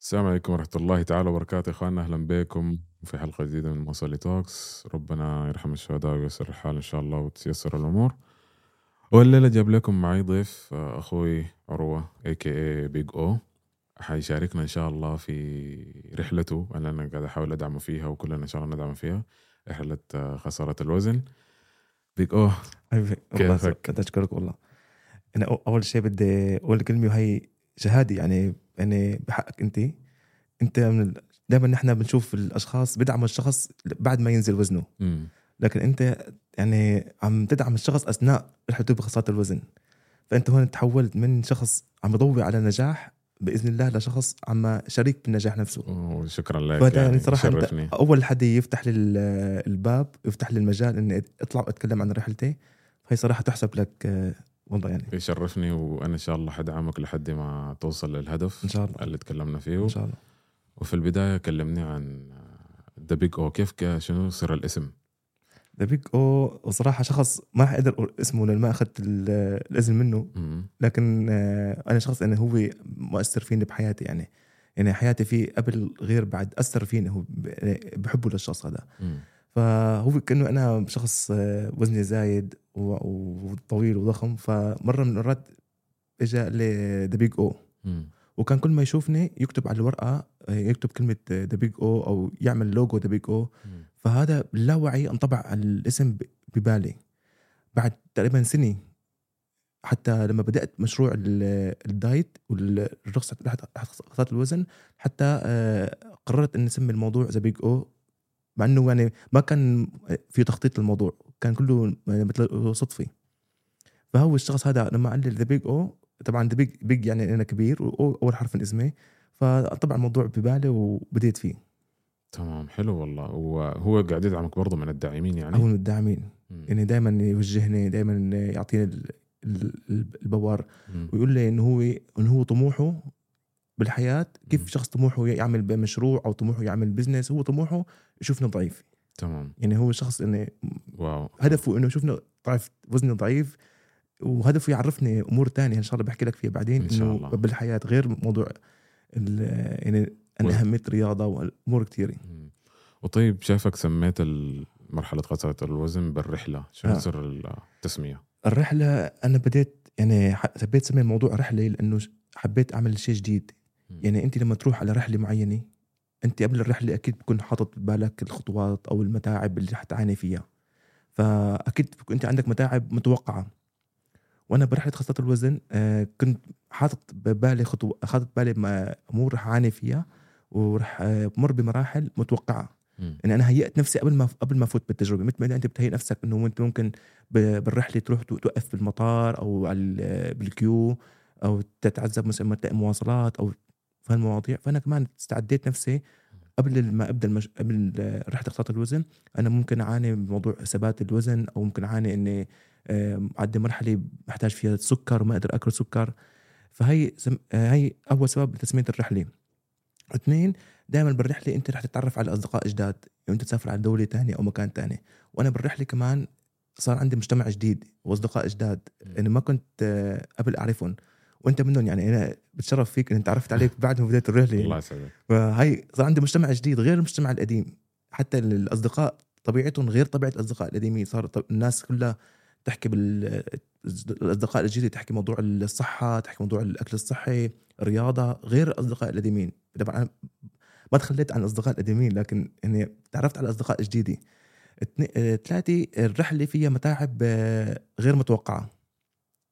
السلام عليكم ورحمة الله تعالى وبركاته إخواننا. أهلا بكم في حلقة جديدة من Moe Sully Talks ربنا يرحم الشهداء وييسر الحال إن شاء الله وتيسر الأمور. والليلة جاب لكم معي ضيف آه، أخوي عروة a.k.a. Big O حيشاركنا إن شاء الله في رحلته اللي أنا قاعد أحاول أدعمه فيها وكلنا إن شاء الله ندعمه فيها رحلة آه، خسارة الوزن. Big والله كيفك؟ بدي أشكرك والله. أنا أو- أول شيء بدي أقول كلمة وهي شهادة يعني يعني بحقك انت. انت من دائما نحن بنشوف الأشخاص بدعموا الشخص بعد ما ينزل وزنه. مم. لكن انت يعني عم تدعم الشخص أثناء رحلته بخساره الوزن. فأنت هون تحولت من شخص عم يضوي على نجاح بإذن الله لشخص عم شريك بالنجاح نفسه. شكرا لك فهذا يعني يعني صراحة أنت أول حد يفتح لي ال- الباب يفتح لي المجال إني أطلع وأتكلم عن رحلتي هي صراحة تحسب لك والله يعني. يشرفني وأنا إن شاء الله حدعمك لحد ما توصل للهدف إن شاء الله. اللي تكلمنا فيه. إن شاء الله. وفي البداية كلمني عن The Big O كيف شنو سر الاسم؟ The Big O صراحة شخص ما أقول اسمه لأن ما أخذت ال- الاذن منه. لكن آه، أنا شخص إنه هو مؤثر فيني بحياتي يعني. يعني حياتي فيه قبل غير بعد أثر فيني هو يعني بحبه للشخص هذا. فهو كأنه أنا شخص آه، وزني زايد وطويل وضخم. فمرة من المرات اجى لي The Big O. وكان كل ما يشوفني يكتب على الورقة آه، يكتب كلمة The Big O أو يعمل logo The Big O. فهذا باللاوعي انطبع الاسم ببالي. بعد تقريبا سنة حتى لما بدأت مشروع ال- ال diet والرخصة خساره الوزن حتى آه، قررت إني أسمي الموضوع The Big O مع إنه يعني ما كان في تخطيط للموضوع كان كله مثل صدفي فهو الشخص هذا لما قال لي The Big O طبعا the big big يعني أنا كبير و أول حرف من اسمي فطبعا الموضوع ببالي وبديت فيه. تمام حلو والله. وهو قاعد يدعمك برضه من الداعمين يعني؟ هو من الداعمين. يعني دائما يوجهني دائما يعطيني ال- ال- البوار مم. ويقول لي إنه هو إنه هو طموحه بالحياة. كيف شخص طموحه يعمل بمشروع أو طموحه يعمل business هو طموحه يشوفني ضعيف تمام يعني هو شخص إنه wow هدفه إنه يشوفني ضعيف وزني ضعيف وهدفه يعرفني أمور تانية إن شاء الله بحكي لك فيها بعدين إن شاء الله. بالحياة غير موضوع يعني أنا أهمية الرياضة وامور كثيره. وطيب شايفك سميت مرحلة خسارة الوزن بالرحلة شنو آه. سر التسمية الرحلة أنا بديت يعني حبيت أسمي الموضوع رحلة لأنه حبيت أعمل شيء جديد. يعني أنت لما تروح على رحلة معينة أنت قبل الرحلة أكيد بكون حاطط ببالك الخطوات أو المتاعب اللي رح تعاني فيها. فأكيد أنت عندك متاعب متوقعة. وأنا برحلة خساره الوزن آه، كنت حاطط ببالي خطوه حاطط بالي ما- امور رح أعاني فيها ورح آه، بمر بمراحل متوقعة. مم. يعني أنا هيأت نفسي قبل ما قبل ما أفوت بالتجربة. مثل ما أنت بتهيئ نفسك إنه انت ممكن بالرحلة تروح تو- توقف بالمطار أو بال queue أو تتعذب مثلا مواصلات أو في هالمواضيع. فأنا كمان استعديت نفسي قبل ما أبدأ المش... قبل رحله خساره الوزن. أنا ممكن أعاني بموضوع ثبات الوزن أو ممكن أعاني إني أعدي مرحلة بحتاج فيها سكر وما أقدر أكل سكر. فهي سم... هي أول سبب لتسمية الرحلة. اثنين دائما بالرحلة أنت رح تتعرف على أصدقاء جداد. يعني انت تسافر على دولة تانية أو مكان تاني. وأنا بالرحلة كمان صار عندي مجتمع جديد وأصدقاء جداد. أنا ما كنت آه، قبل أعرفهم. وانت منهم يعني أنا بتشرف فيك ان تعرفت عليك بعد ما بديت الرحلة الله يعني. يسعدك فهي صار عندي مجتمع جديد غير المجتمع القديم. حتى الأصدقاء طبيعتهم غير طبيعة الأصدقاء القديمين. صار الناس كلها تحكي بال الأصدقاء الجديد تحكي موضوع الصحة تحكي موضوع الأكل الصحي الرياضة غير الأصدقاء القديمين. طبعا ما تخليت عن الأصدقاء القديمين لكن اني تعرفت على اصدقاء جديده آه، ثلاثة الرحلة فيها متاعب آه، غير متوقعة.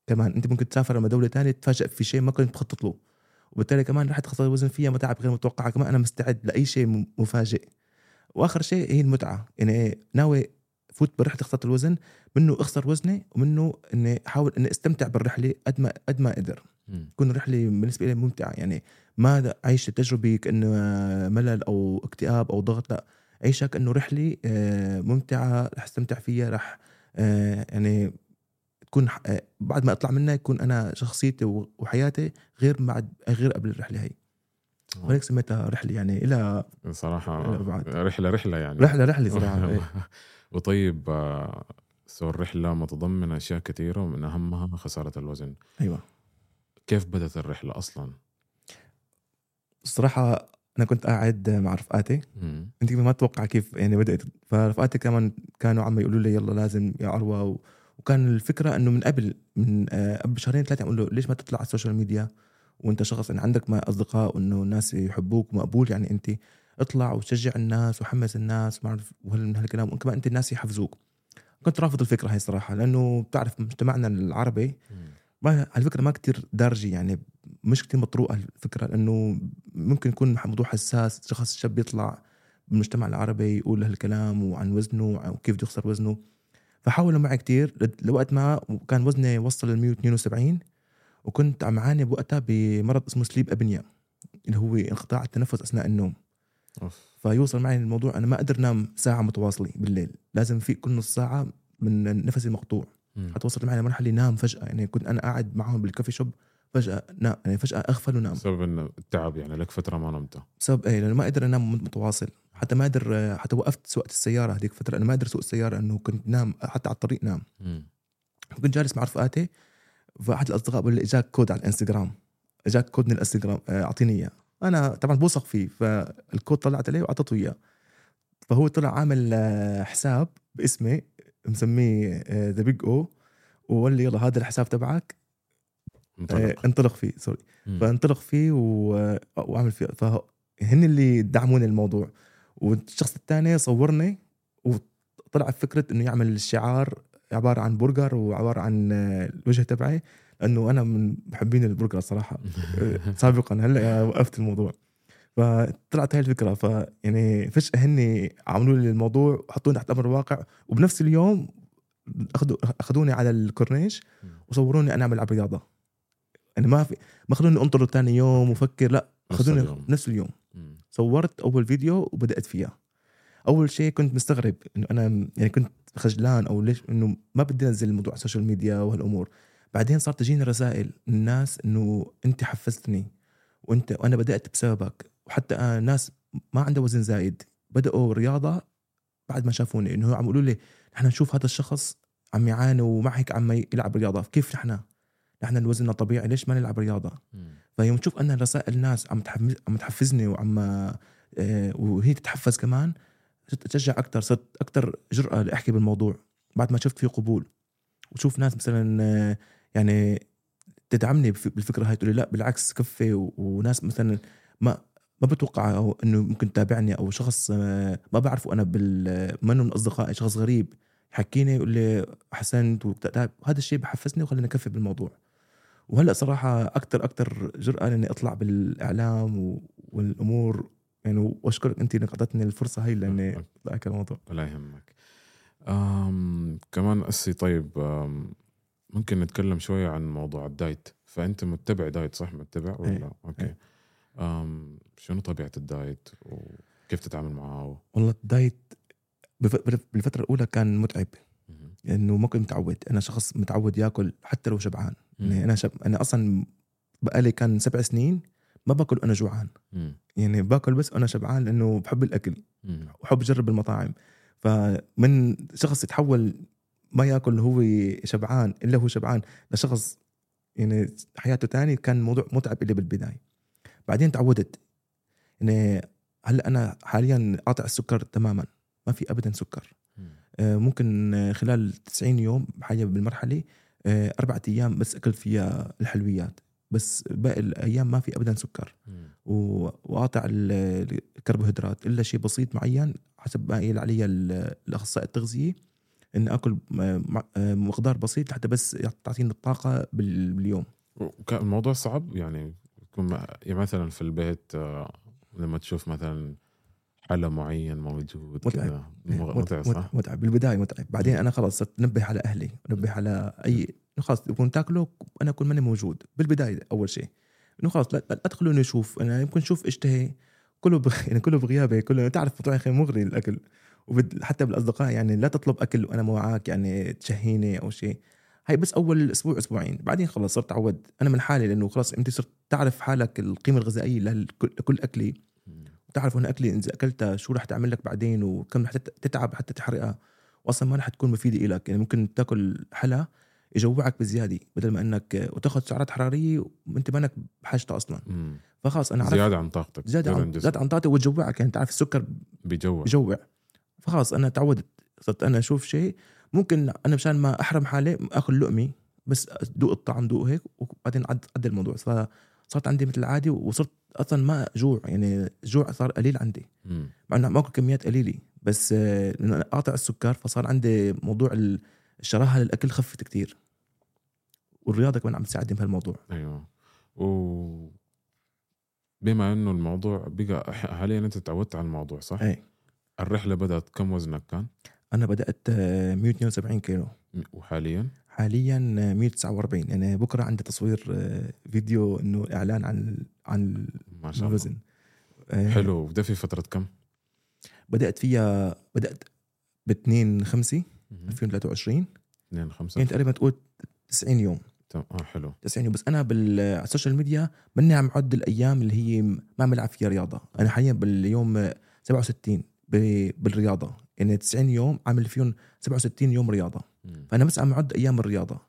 كمان أنت ممكن تسافر لما دولة ثانية تتفاجئ في شيء ما كنت مخطط له. وبالتالي كمان رح تخسر الوزن فيها متاعب غير متوقعة. كمان أنا مستعد لأي شيء مفاجئ. وآخر شيء هي المتعة. يعني ناوي فوت برحلة خساره الوزن منه أخسر وزني ومنه إني أحاول إني أستمتع بالرحلة قد ما قد ما أقدر. تكون الرحله بالنسبة لي ممتعة. يعني ما أعيش التجربه كانه ملل أو اكتئاب أو ضغط؟ لا. عيشها كأنه رحلة آه، ممتعة رح أستمتع فيها رح آه، يعني تكون آه، بعد ما أطلع منها يكون أنا شخصيتي وحياتي غير بعد غير قبل الرحلة هي ولهيك سميتها رحلة يعني إلى صراحة لا، بعد. رحلة رحلة يعني رحلة رحلة صراحة إيه. وطيب آه، سو الرحلة متضمنة أشياء كثيرة ومن أهمها خسارة الوزن أيوه كيف بدأت الرحلة أصلا؟ الصراحه أنا كنت قاعد مع رفقاتي. أنت ما تتوقع كيف يعني بدأت فرفقاتي كمان كانوا عم يقولوا لي يلا لازم يا عروه و... وكان الفكرة إنه من قبل من آه، قبل شهرين ثلاثة أقول له ليش ما تطلع على السوشيال ميديا؟ وأنت شخص يعني عندك ما أصدقاء وإنه الناس يحبوك ومقبول يعني أنت اطلع وشجع الناس وحمس الناس وما أعرف من هالكلام. وكمان أنت الناس يحفزوك. كنت رافض الفكرة هاي صراحة لأنه بتعرف مجتمعنا العربي. ما على فكره ما كتير دارجة يعني مش كتير مطروقة الفكرة لأنه ممكن يكون موضوع حساس شخص شاب يطلع بالمجتمع العربي يقول هالكلام وعن وزنه وكيف بده يخسر وزنه. فحاولوا معي كتير لوقت ما كان وزني وصل ل 172 وكنت عم عاني بوقتها بمرض اسمه سليب ابنيا اللي هو انقطاع التنفس أثناء النوم أوف. فيوصل معي الموضوع أنا ما أقدر نام ساعة متواصلة بالليل لازم في كل نص ساعة من نفسي. حتى وصلت معي لمرحلة نام فجأة يعني كنت أنا قاعد معهم بالكافي شوب فجأة نام يعني فجأة أغفل ونام. بسبب إنه التعب يعني لك فترة ما نمت. بسبب إيه؟ لأنه ما أقدر انام متواصل. حتى ما أقدر حتى وقفت سواقة السيارة هذيك الفترة أنا ما أقدر اسوق السيارة إنه كنت نام حتى على الطريق نام. مم. كنت جالس مع رفقاتي فاحد الأصدقاء بقول لي إجاك كود على الإنستغرام. إجاك كود من الإنستغرام آه، أعطيني إياه. أنا طبعا بوثق فيه فالكود طلعت عليه واعطيته إياه. فهو طلع عامل آه، حساب باسمي مسميه The Big O وقال لي يلا هذا الحساب تبعك. انطلق انطلق فيه sorry. فانطلق فيه و... واعمل فيه. فهن اللي دعموني الموضوع. والشخص الثاني صورني وطلع فكرة إنه يعمل الشعار عبارة عن برجر وعبارة عن آه، الوجه تبعي لأنه أنا من محبين البرجر صراحة. آه، سابقا هلأ وقفت الموضوع. فطلعت هاي الفكرة. فيعني فجأة هن عملوا لي الموضوع وحطوني تحت أمر الواقع وبنفس اليوم اخذوا أخذوني على الكورنيش وصوروني أنا عم بلعب رياضه يعني ما في ما خلوني انطر ثاني يوم وفكر لا اليوم. نفس اليوم. مم. صورت أول فيديو وبدأت فيها. أول شيء كنت مستغرب إنه أنا يعني كنت خجلان أو ليش إنه ما بدي أنزل الموضوع على السوشيال ميديا وهالأمور. بعدين صارت تجيني رسائل من الناس إنه أنت حفزتني وأنت وأنا بدأت بسببك. وحتى آه ناس ما عندها وزن زايد. بدأوا رياضة بعد ما شافوني إنه عم يقولوا لي نحن نشوف هذا الشخص عم يعاني ومع هيك عم يلعب رياضة. كيف نحن؟ نحن الوزن طبيعي ليش ما نلعب رياضة. فيوم تشوف أنا رسائل الناس عم تحفز عم تحفزني وعم آه، وهي تتحفز كمان صرت اتشجع أكثر صرت أكثر جرأة لأحكي بالموضوع بعد ما شفت فيه قبول وتشوف ناس مثلا آه، يعني تدعمني بالفكرة هاي تقول لي لا بالعكس كفي وناس مثلا ما ما بتوقع أو إنه ممكن تتابعني أو شخص آه، ما بعرفه أنا بال منه من أصدقائي شخص غريب يحكيني يقول لي أحسنت. هذا الشيء بحفزني وخليني أكفي بالموضوع وهلأ صراحة أكثر أكثر جرأة اني أطلع بالإعلام والأمور يعني وأشكرك انت إنك أعطيتني الفرصة هاي لأني اطلع الموضوع. ولا يهمك. أم كمان أسي طيب أم ممكن نتكلم شوية عن موضوع ال diet. فأنت متبع diet صح؟ متبع ولا؟ إيه. okay. إيه. أم شنو طبيعة ال diet وكيف تتعامل معاه والله ال diet بالفترة الأولى كان متعب. لأنه ما كنت متعود. أنا شخص متعود ياكل حتى لو شبعان. يعني أنا شب... أنا أصلا بقالي كان سبع سنين ما باكل وأنا جوعان. مم. يعني باكل بس وأنا شبعان لأنه بحب الأكل. مم. وحب أجرب المطاعم. فمن شخص يتحول ما يأكل هو شبعان إلا هو شبعان لشخص يعني حياته تاني كان موضوع متعب لي بالبداية. بعدين تعودت. يعني هلأ أنا حاليا قاطع السكر تماما. ما في ابدا سكر. آه، ممكن خلال 90 يوم حاجة بالمرحلة أربعة أيام بس أكل فيها الحلويات. بس باقي الأيام ما في أبدا سكر. وقاطع ال- الكربوهيدرات. إلا شيء بسيط معين حسب ما قايل علي ال- الأخصائي التغذية ان آكل م- مقدار بسيط حتى بس تعطيني الطاقة بال- باليوم. وكان الموضوع صعب يعني يكون يعني مثلا في البيت آه، لما تشوف مثلا حلا معين موجود متعب. متعب صح؟ متعب, متعب. بالبداية متعب. بعدين أنا خلص صرت انبه على أهلي انبه على أي خلص يكون تاكلوا أنا أكون ماني موجود. بالبداية أول شيء. إنه خلص لا, لا تخلوني أشوف أنا يمكن أشوف اشتهي كله بغ... يعني كله بغيابي كله تعرف يا أخي مغري الأكل. وبد... حتى بالأصدقاء يعني لا تطلب أكل وأنا مو معك يعني تشهيني أو شيء. هاي بس أول أسبوع أسبوعين. بعدين خلص صرت تعود أنا من حالي لأنه خلص أنت صرت تعرف حالك القيمة الغذائية لكل أكلي. مم. وتعرف هنا اكلي إذا أكلتها شو رح تعمل لك بعدين وكم رح تت- تتعب حتى تحرقها؟ واصلا ما رح تكون مفيدة لك يعني ممكن تاكل حلا يجوعك بزياده بدل ما إنك وتاخذ سعرات حرارية وأنت مانك بحاجتها أصلا. مم. فخلاص أنا عرفت زيادة عن طاقتك زيادة عن. زيادة عن طاقتي وتجوعك. يعني تعرف السكر بيجوع. بجوع فخلاص أنا تعودت. صرت أنا أشوف شيء. ممكن أنا مشان ما أحرم حالي اكل لقمة بس أدوق الطعم دوق هيك وبعدين عد عد الموضوع. فصارت عندي مثل العادي وصرت أصلا ما جوع يعني الجوع صار قليل عندي. مع إنه باكل كميات قليلة بس أنا قاطع السكر فصار عندي موضوع ال- الشراهة للأكل خفت كتير. والرياضة كمان عم تساعدني بهالموضوع. أيوه. و بما إنه الموضوع بقى حاليا أنت تعودت على الموضوع صح؟ اي الرحلة بدأت كم وزنك كان؟ أنا بدأت آه، 172 كيلو. وحاليا؟ حاليا 149 يعني بكرة عندي تصوير آه، فيديو إنه إعلان عن عن ما شاء الله. الوزن آه، حلو. وبدا في فترة كم؟ بدأت فيها بدأت ب 2 5 مهم. 2023 اثنين خمسة. يعني تقريبا تقول 90 يوم. تم- آه حلو. 90 يوم. بس أنا بال على السوشيال ميديا ماني عم عد الأيام اللي هي ما عم بلعب فيها رياضة. أنا حاليا باليوم 67 ب- بالرياضة. يعني 90 يوم عامل فيهم 67 يوم رياضة. مم. فأنا بس عم اعد أيام الرياضة.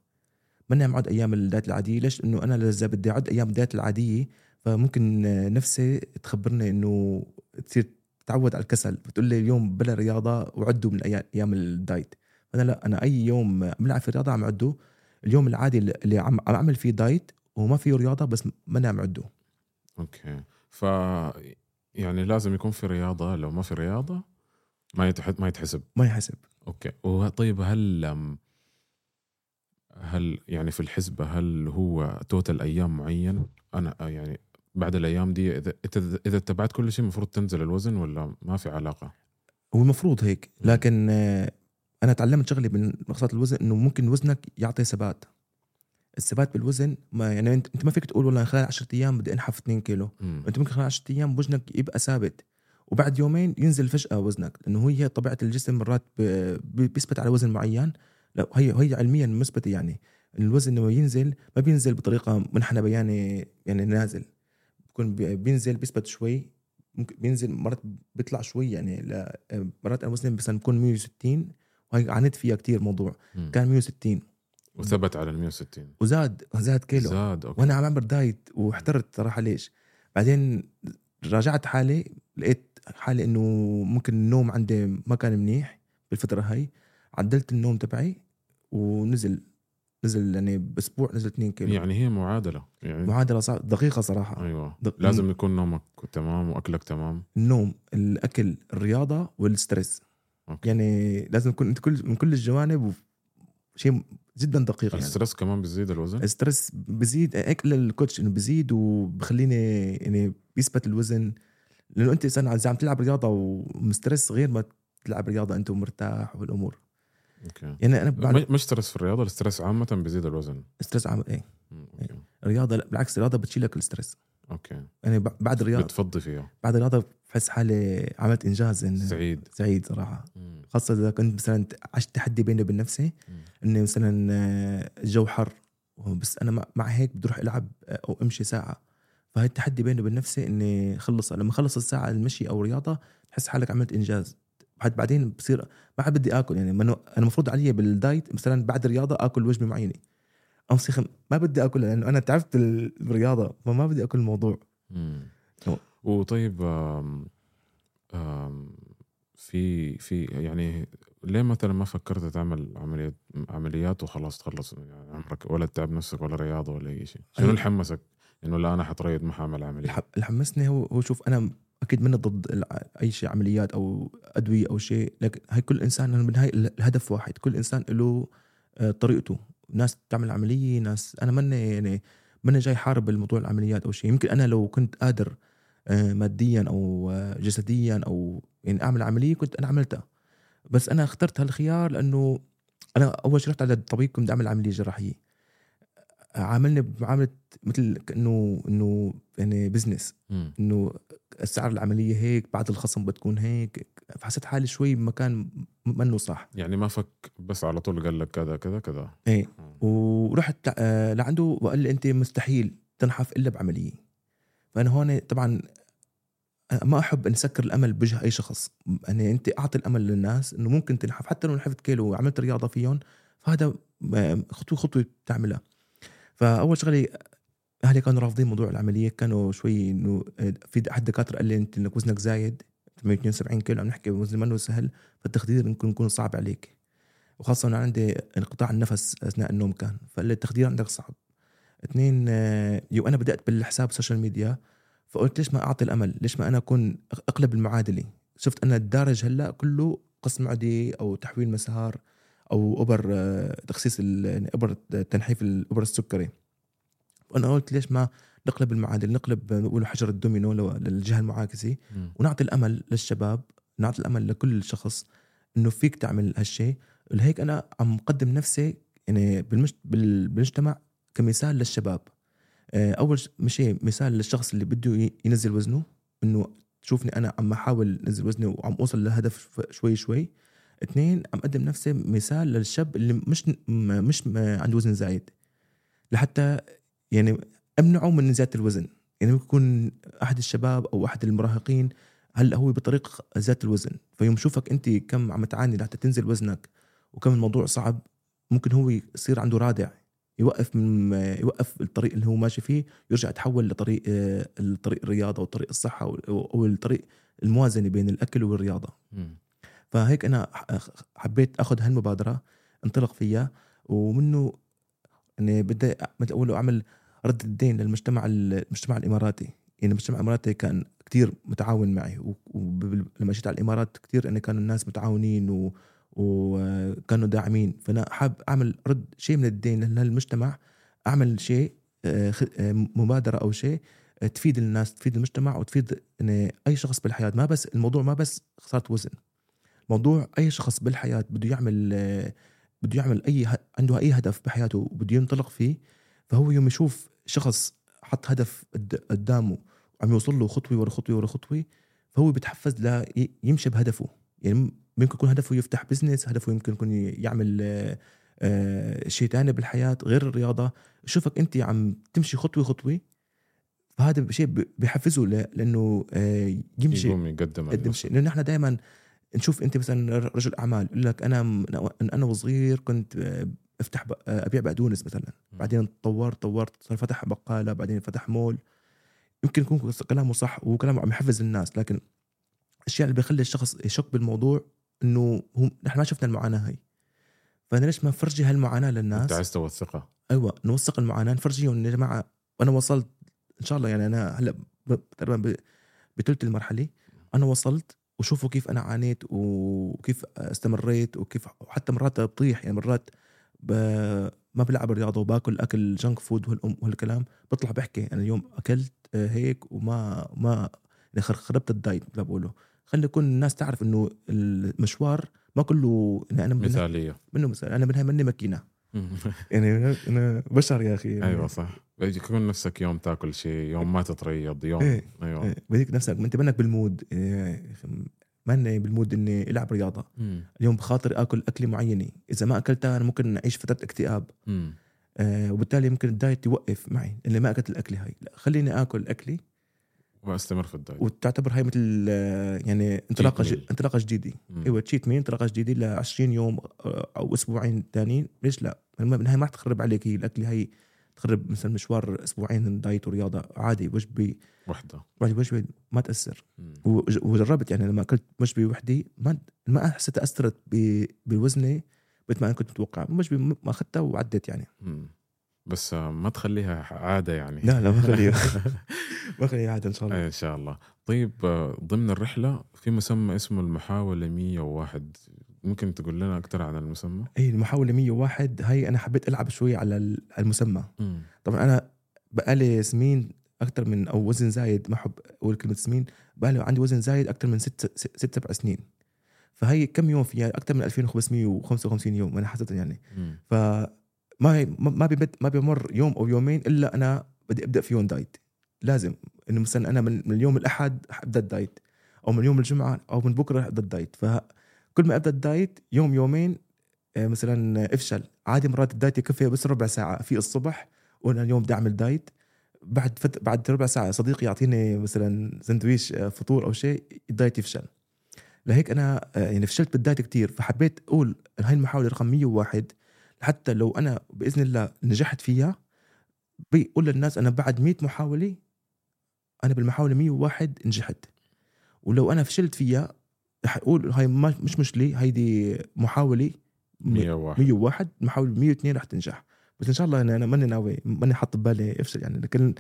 ماني عم اعد أيام ال diet العادية. ليش؟ إنه أنا إذا بدي أعد أيام ال diet العادية فممكن نفسي تخبرني إنه تصير تتعود على الكسل. بتقول لي اليوم بلا رياضة وعدوا من أيام ال diet. أنا لا أنا أي يوم عم بلعب في الرياضه عم عده اليوم العادي اللي عم عم أعمل فيه diet وما فيه رياضة بس ماني عم عده okay. ف يعني لازم يكون في رياضة. لو ما في رياضة ما يتح... ما يتحسب. ما يحسب. okay. وطيب هل هل يعني في الحسبة هل هو total أيام معين؟ أنا يعني بعد الأيام دي إذا إذا اتبعت كل شيء المفروض تنزل الوزن ولا ما في علاقة؟ هو المفروض هيك لكن آه، أنا تعلمت شغله من مقصات الوزن إنه ممكن وزنك يعطي ثبات. الثبات بالوزن ما يعني أنت ما فيك تقول والله خلال 10 أيام بدي أنحف 2 كيلو. أنت ممكن خلال 10 أيام وزنك يبقى ثابت. وبعد يومين ينزل فجأة وزنك لأنه هي طبيعة الجسم مرات بيثبت على وزن معين. لا هي هي علميا مثبتة يعني. الوزن لما ينزل ما بينزل بطريقة منحنى بياني يعني نازل. بكون بي- بينزل بيثبت شوي ممكن بينزل مرات بيطلع شوي يعني مرات أنا وزني مثلا بكون 160 وهي عانيت فيها كتير موضوع. مم. كان 160 وثبت على ال 160 وزاد زاد كيلو. زاد okay. وأنا عم أعمل diet واحترت صراحة ليش؟ بعدين راجعت حالي لقيت حالي إنه ممكن النوم عندي ما كان منيح بالفترة هاي. عدلت النوم تبعي ونزل نزل يعني بأسبوع نزل 2 كيلو. يعني هي معادلة يعني معادلة صع- دقيقة صراحة. أيوه. دق- لازم يكون نومك تمام وأكلك تمام. النوم الأكل الرياضة وال stress. okay. يعني لازم يكون أنت كل من كل الجوانب و- شيء جدا دقيق يعني. ال stress كمان بيزيد الوزن؟ ال stress بزيد هيك لل coach إنه بزيد وبخليني يعني بيثبت الوزن. لأنه أنت اذا عم تلعب رياضة ومستْرس غير ما تلعب رياضة أنت ومرتاح والأمور. أوكي. يعني أنا بعد مش- stress في الرياضة ال stress عامة بيزيد الوزن. stress عم إيه. مم. okay. الرياضة لا بالعكس الرياضة بتشيلك ال stress. okay. يعني ب- بعد الرياضه بتفضي فيها. بعد الرياضة بحس حالي عملت إنجاز إن سعيد. سعيد صراحة. مم. خاصة إذا كنت مثلا عشت تحدي بيني وبين نفسي. اني مثلا آه، الجو حر. بس أنا مع- مع هيك بدي أروح ألعب آه، أو أمشي ساعة. فهي التحدي بيني وبين نفسي إني خلص لما خلص الساعة المشي أو رياضه تحس حالك عملت إنجاز. بعد بعدين بصير ما عاد بدي آكل يعني أنا المفروض علي بالدايت مثلا بعد الرياضة آكل وجبة معينة. أم سيخ ما بدي آكل لأنه أنا تعبت بال- بالرياضة فما بدي آكل الموضوع. أو. وطيب آم، آم، في في يعني ليه مثلا ما فكرت تعمل عمليات عمليات وخلاص تخلص؟ يعني عمرك ولا تتعب نفسك ولا رياضة ولا أي شيء؟ شنو أنا- اللي حمسك إنه لا أنا حتريض ما حعمل عمليه اللي حمسني هو هو شوف أنا أكيد مني ضد أي شيء عمليات أو أدوية أو شيء لكن هاي كل إنسان بالنهاية الهدف واحد كل إنسان له آه، طريقته. ناس تعمل عملية ناس أنا ماني يعني ماني جاي حارب الموضوع العمليات أو شيء. يمكن أنا لو كنت قادر آه، ماديا أو آه، جسديا أو يعني أعمل عملية كنت أنا عملتها. بس أنا اخترت هالخيار لأنه أنا أول شيء رحت على الطبيب كنت أعمل عملية جراحية. عاملني بمعامله مثل كأنه إنه يعني بزنس. إنه السعر العملية هيك بعد الخصم بتكون هيك. فحسيت حالي شوي بمكان منه صح. يعني ما فك بس على طول قال لك كذا كذا كذا. إيه. ورحت آه، لعنده وقال لي أنت مستحيل تنحف إلا بعملية. فأنا هون طبعا ما أحب ان اسكر الأمل بوجه أي شخص. يعني أنت أعطي الأمل للناس إنه ممكن تنحف. حتى لو نحفت كيلو وعملت رياضة فيهم فهذا آه، خطوه خطوة بتعملها فأول شغلة أهلي كانوا رافضين موضوع العملية كانوا شوي إنه آه، في احد الدكاتره قال لي أنت إنك وزنك زايد 172 كيلو عم نحكي وزن منه سهل فالتخدير يمكن يكون صعب عليك. وخاصة أنا عندي انقطاع النفس أثناء النوم كان فالتخدير عندك صعب. اثنين آه، يو أنا بدأت بالحساب ال social media فقلت ليش ما أعطي الأمل؟ ليش ما أنا أكون أقلب المعادلة؟ شفت أنا الدارج هلأ كله قص معدي أو تحويل مسار أو ابر تخسيس يعني ابر تنحيف الابر السكري. وأنا قلت ليش ما نقلب المعادلة نقلب بيقولوا حجر الدومينو للجهة المعاكسه ونعطي الأمل للشباب نعطي الأمل لكل شخص إنه فيك تعمل هالشيء لهيك أنا عم مقدم نفسي يعني بالمجتمع كمثال للشباب. آه، أول شيء مثال للشخص اللي بده ينزل وزنه إنه تشوفني أنا عم أحاول أنزل وزني وعم أوصل للهدف شوي شوي. اثنين عم أقدم نفسي مثال للشاب اللي مش مش عنده وزن زايد. لحتى يعني امنعه من زيادة الوزن. يعني يكون أحد الشباب أو أحد المراهقين هلأ هو بطريق زيادة الوزن. فيوم شوفك أنت كم عم تعاني لحتى تنزل وزنك وكم الموضوع صعب ممكن هو يصير عنده رادع. يوقف من يوقف الطريق اللي هو ماشي فيه يرجع يتحول لطريق الطريق الرياضة وطريق الصحة أو الطريق الموازنة بين الأكل والرياضة. فهيك أنا حبيت أخذ هالمبادرة انطلق فيها ومنه إني بدي مثل أقول أعمل رد الدين للمجتمع المجتمع الإماراتي. يعني المجتمع الإماراتي كان كتير متعاون معي ولما جيت على الإمارات كتير انه كانوا الناس متعاونين و وكانوا داعمين. فأنا حاب أعمل رد شيء من الدين للمجتمع أعمل شيء آه، آه، مبادرة أو شيء آه، تفيد الناس تفيد المجتمع وتفيد أي شخص بالحياة. ما بس الموضوع ما بس خساره وزن. موضوع أي شخص بالحياة بده يعمل بده يعمل أي عنده أي هدف بحياته وبده ينطلق فيه فهو يوم يشوف شخص حط هدف قدامه وعم يوصل له خطوة ورا خطوة ورا خطوة فهو بيتحفز ليمشي بهدفه. يعني ممكن يكون هدفه يفتح بزنس هدفه يمكن يكون يعمل آه، شيء ثاني بالحياة غير الرياضة. شوفك أنت عم تمشي خطوة خطوة فهذا شيء بحفزه لأنه آه، يمشي يقوم يقدم يقدم شيء. لأنه إحنا دائما نشوف أنت مثلا رجل أعمال يقول لك أنا أنا وصغير كنت آه، أفتح أبيع بقدونس مثلا. بعدين طورت طورت صار فتح بقالة بعدين فتح مول. يمكن يكون كلامه صح وكلامه عم يحفز الناس لكن الاشياء اللي بيخلي الشخص يشك بالموضوع إنه هو نحن ما شفنا المعاناة هاي. فأنا ليش ما نفرجي هالمعاناة للناس؟ أنت عايز توثقها. أيوه نوثق المعاناة نفرجيهم يا جماعة. أنا وصلت إن شاء الله يعني أنا هلأ تقريبا بثلث المرحلة. أنا وصلت وشوفوا كيف أنا عانيت وكيف استمريت وكيف حتى مرات بطيح يعني مرات ب... ما بلعب رياضة وباكل أكل junk food وهالكلام بطلع بحكي أنا اليوم أكلت هيك وما ما يعني خربت الدايت بقوله. خلي يكون الناس تعرف إنه المشوار ما كله يعني أنا مثالية. منه مثالي أنا منها مني ماكينة. يعني أنا بشر يا أخي يعني أيوه صح. يكون نفسك يوم تاكل شيء يوم ما تتريض يوم إيه أيوه. إيه. بدك نفسك أنت منك بال mood إيه ماني بال mood إني ألعب رياضة. مم. اليوم بخاطر آكل أكلة معينة. إذا ما أكلتها أنا ممكن أعيش فترة اكتئاب. آه وبالتالي ممكن الدايت يوقف معي. اللي ما أكلت الأكلة هاي. لا خليني آكل اكلي وأستمر في الدايت. وتعتبر هاي مثل يعني انطلاقة ج... انطلاقة جديدة. إيوه cheat meal انطلاقة جديدة ل 20 يوم آه، أو أسبوعين ثانيين ليش لا؟ بالنهايه ما رح تخرب عليك هي الأكلة هي تخرب مثلا مشوار أسبوعين دايت ورياضة عادي وجبة. وحدة. وجبة ما تأثر. وجربت يعني لما أكلت وجبة وحدي ما ما حسيت تأثرت بوزني مثل ما أنا كنت متوقع. وجبة ما أخذتها وعدت يعني. مم. بس ما تخليها عادة يعني. لا لا ما خليها ما خليها عادة إن شاء الله. إن شاء الله. طيب ضمن الرحلة في مسمى اسمه المحاولة 101 ممكن تقول لنا أكثر عن المسمى؟ اي المحاولة 101 هي أنا حبيت ألعب شوي على المسمى. م. طبعا أنا بقالي سمين أكثر من أو وزن زايد ما أحب أقول كلمة سمين بقالي عندي وزن زايد أكثر من ست ست سبع سنين. فهي كم يوم فيها؟ أكثر من 2555 يوم أنا حسيت يعني. م. ف ما ما بيمد ما بيمر يوم أو يومين إلا أنا بدي أبدأ فيهم دايت لازم إنه مثلا أنا من, اليوم الأحد أبدأ الدايت أو من يوم الجمعة أو من بكرة أبدأ الدايت فكل ما أبدأ الدايت يوم يومين آه، مثلا أفشل. عادي مرات الدايت يكفي بس ربع ساعة في الصبح وأنا اليوم بدي أعمل دايت. بعد فت... بعد ربع ساعة صديقي يعطيني مثلا سندويش آه، فطور أو شيء الدايت يفشل. لهيك أنا آه، يعني فشلت بالدايت كتير فحبيت أقول هاي المحاولة رقم 101 حتى لو أنا بإذن الله نجحت فيها بيقول للناس أنا بعد 100 محاولة أنا بالمحاولة 101 نجحت. ولو أنا فشلت فيها رح أقول هاي مش مشكلة هيدي محاولة 101 101 محاولة 102 رح تنجح. بس إن شاء الله أنا ماني ناوي ماني حاط ببالي إفشل يعني لكن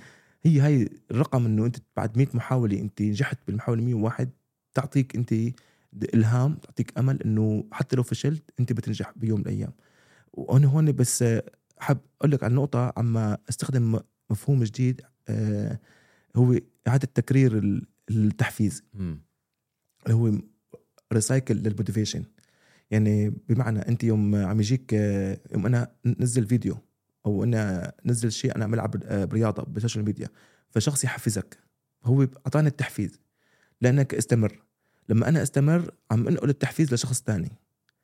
هي هاي الرقم إنه أنت بعد 100 محاولة أنت نجحت بالمحاولة 101 تعطيك أنت إلهام تعطيك أمل إنه حتى لو فشلت أنت بتنجح بيوم من الأيام. وأنا هون بس حاب أقول لك على نقطة عما أستخدم مفهوم جديد آه، هو إعادة تكرير ال- التحفيز. اللي هو recycle لل motivation يعني بمعنى أنت يوم عم يجيك يوم أنا نزل فيديو أو أنا نزل شيء أنا عم العب آه، برياضة بال social media فشخص يحفزك. هو أعطاني التحفيز لأنك استمر. لما أنا استمر عم أنقل التحفيز لشخص تاني.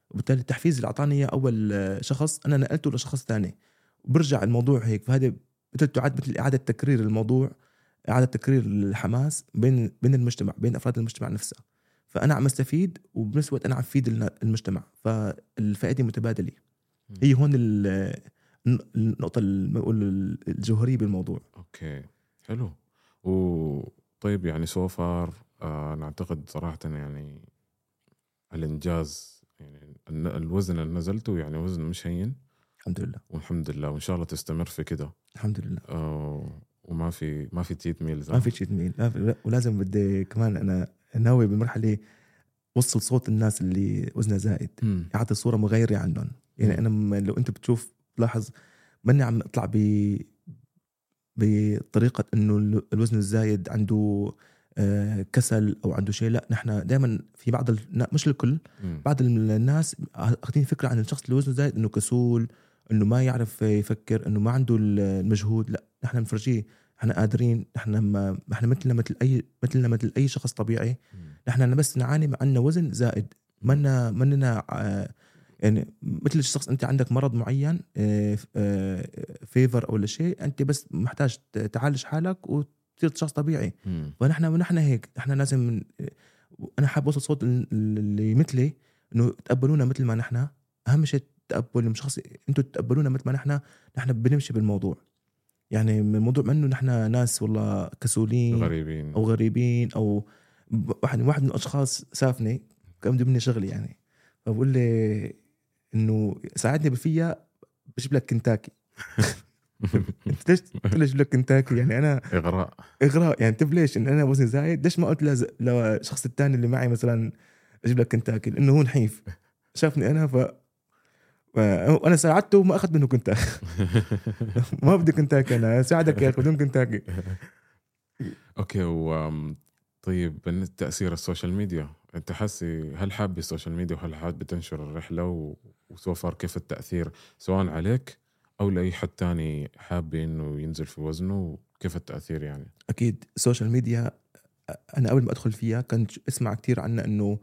وبالتالي التحفيز اللي أعطاني إياه أول آه، شخص أنا نقلته لشخص تاني. وبرجع الموضوع هيك. فهذا مثل تعاد مثل إعادة تكرير الموضوع إعادة تكرير الحماس بين بين المجتمع بين أفراد المجتمع نفسها. فأنا عم أستفيد وبنفس الوقت أنا عم أفيد النا- المجتمع فالفائدة متبادلة. هي هون ال- النقطة اللي بقول الجوهرية بالموضوع. okay حلو. وطيب يعني so far آه نعتقد صراحة يعني الإنجاز يعني الوزن اللي نزلته يعني وزن مش هين. الحمد لله. والحمد لله وإن شاء الله تستمر في كده. الحمد لله. آه وما في ما في تيت ميل ما في ما في لا، ولازم بدي كمان أنا ناوي بالمرحله وصل صوت الناس اللي وزنها زائد مم. اعطي صورة مغيرة عنهم يعني. أنا لو أنت بتشوف تلاحظ ماني عم أطلع ب بطريقة إنه ال- الوزن الزايد عنده آه، كسل أو عنده شيء لا نحن دائما في بعض مش الكل. بعض الناس أخذين فكرة عن الشخص اللي وزنه زايد إنه كسول إنه ما يعرف يفكر إنه ما عنده المجهود لا نحن بنفرجيه نحن قادرين نحن ما نحن مثلنا مثل أي مثلنا مثل أي شخص طبيعي. نحن بس نعاني مع عندنا وزن زائد. منا مننا آه، يعني مثل الشخص أنت عندك مرض معين فيفر أو شيء أنت بس محتاج تعالج حالك وتصير شخص طبيعي. مم. فنحن نحن هيك نحن لازم أنا حاب أوصل صوت ال- اللي مثلي إنه تقبلونا مثل ما نحن. أهم شيء تقبل شخص أنتم تتقبلونا مثل ما نحن. نحن بنمشي بالموضوع. يعني من الموضوع منه نحن ناس والله كسولين غريبين. أو غريبين أو واحد واحد من الأشخاص سافني كان بده مني شغل يعني. فبقول لي إنه ساعدني بفيها بجيب لك كنتاكي. قلت ليش أجيب لك كنتاكي؟ يعني أنا إغراء. إغراء. يعني طيب ليش؟ إن أنا وزني زايد ليش ما قلت للشخص الثاني اللي معي مثلا أجيب لك كنتاكي؟ لأنه هو نحيف. شافني أنا ف وأنا ساعدته وما أخذ منه كنتاكي ما بدي كنتاكي أنا ساعدك يا أخي بدون كنتاكي. okay و طيب بالنسبة تاثير ال social media أنت حاسي هل حابب ال social media وهل حابب تنشر الرحلة و- و so far كيف التأثير سواء عليك أو لأي حد تاني حاب إنه ينزل في وزنه وكيف التأثير يعني؟ أكيد ال social media أنا قبل ما أدخل فيها كنت أسمع كثير عنها إنه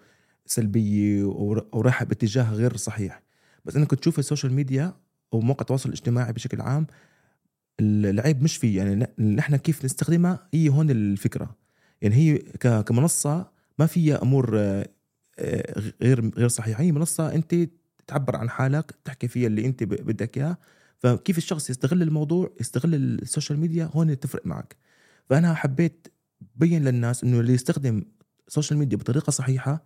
سلبية ور- ورايحه باتجاه غير صحيح. بس أنا كنت أشوف ال social media أو مواقع التواصل الاجتماعي بشكل عام العيب مش فيه. يعني نحن كيف نستخدمها؟ هي هون الفكرة. يعني هي كمنصة ما فيها أمور آه، غير غير صحيحة. هي منصة أنت تعبر عن حالك تحكي فيها اللي أنت بدك إياه. فكيف الشخص يستغل الموضوع يستغل ال social media هون تفرق معك. فأنا حبيت أبين للناس إنه اللي يستخدم ال social media بطريقة صحيحة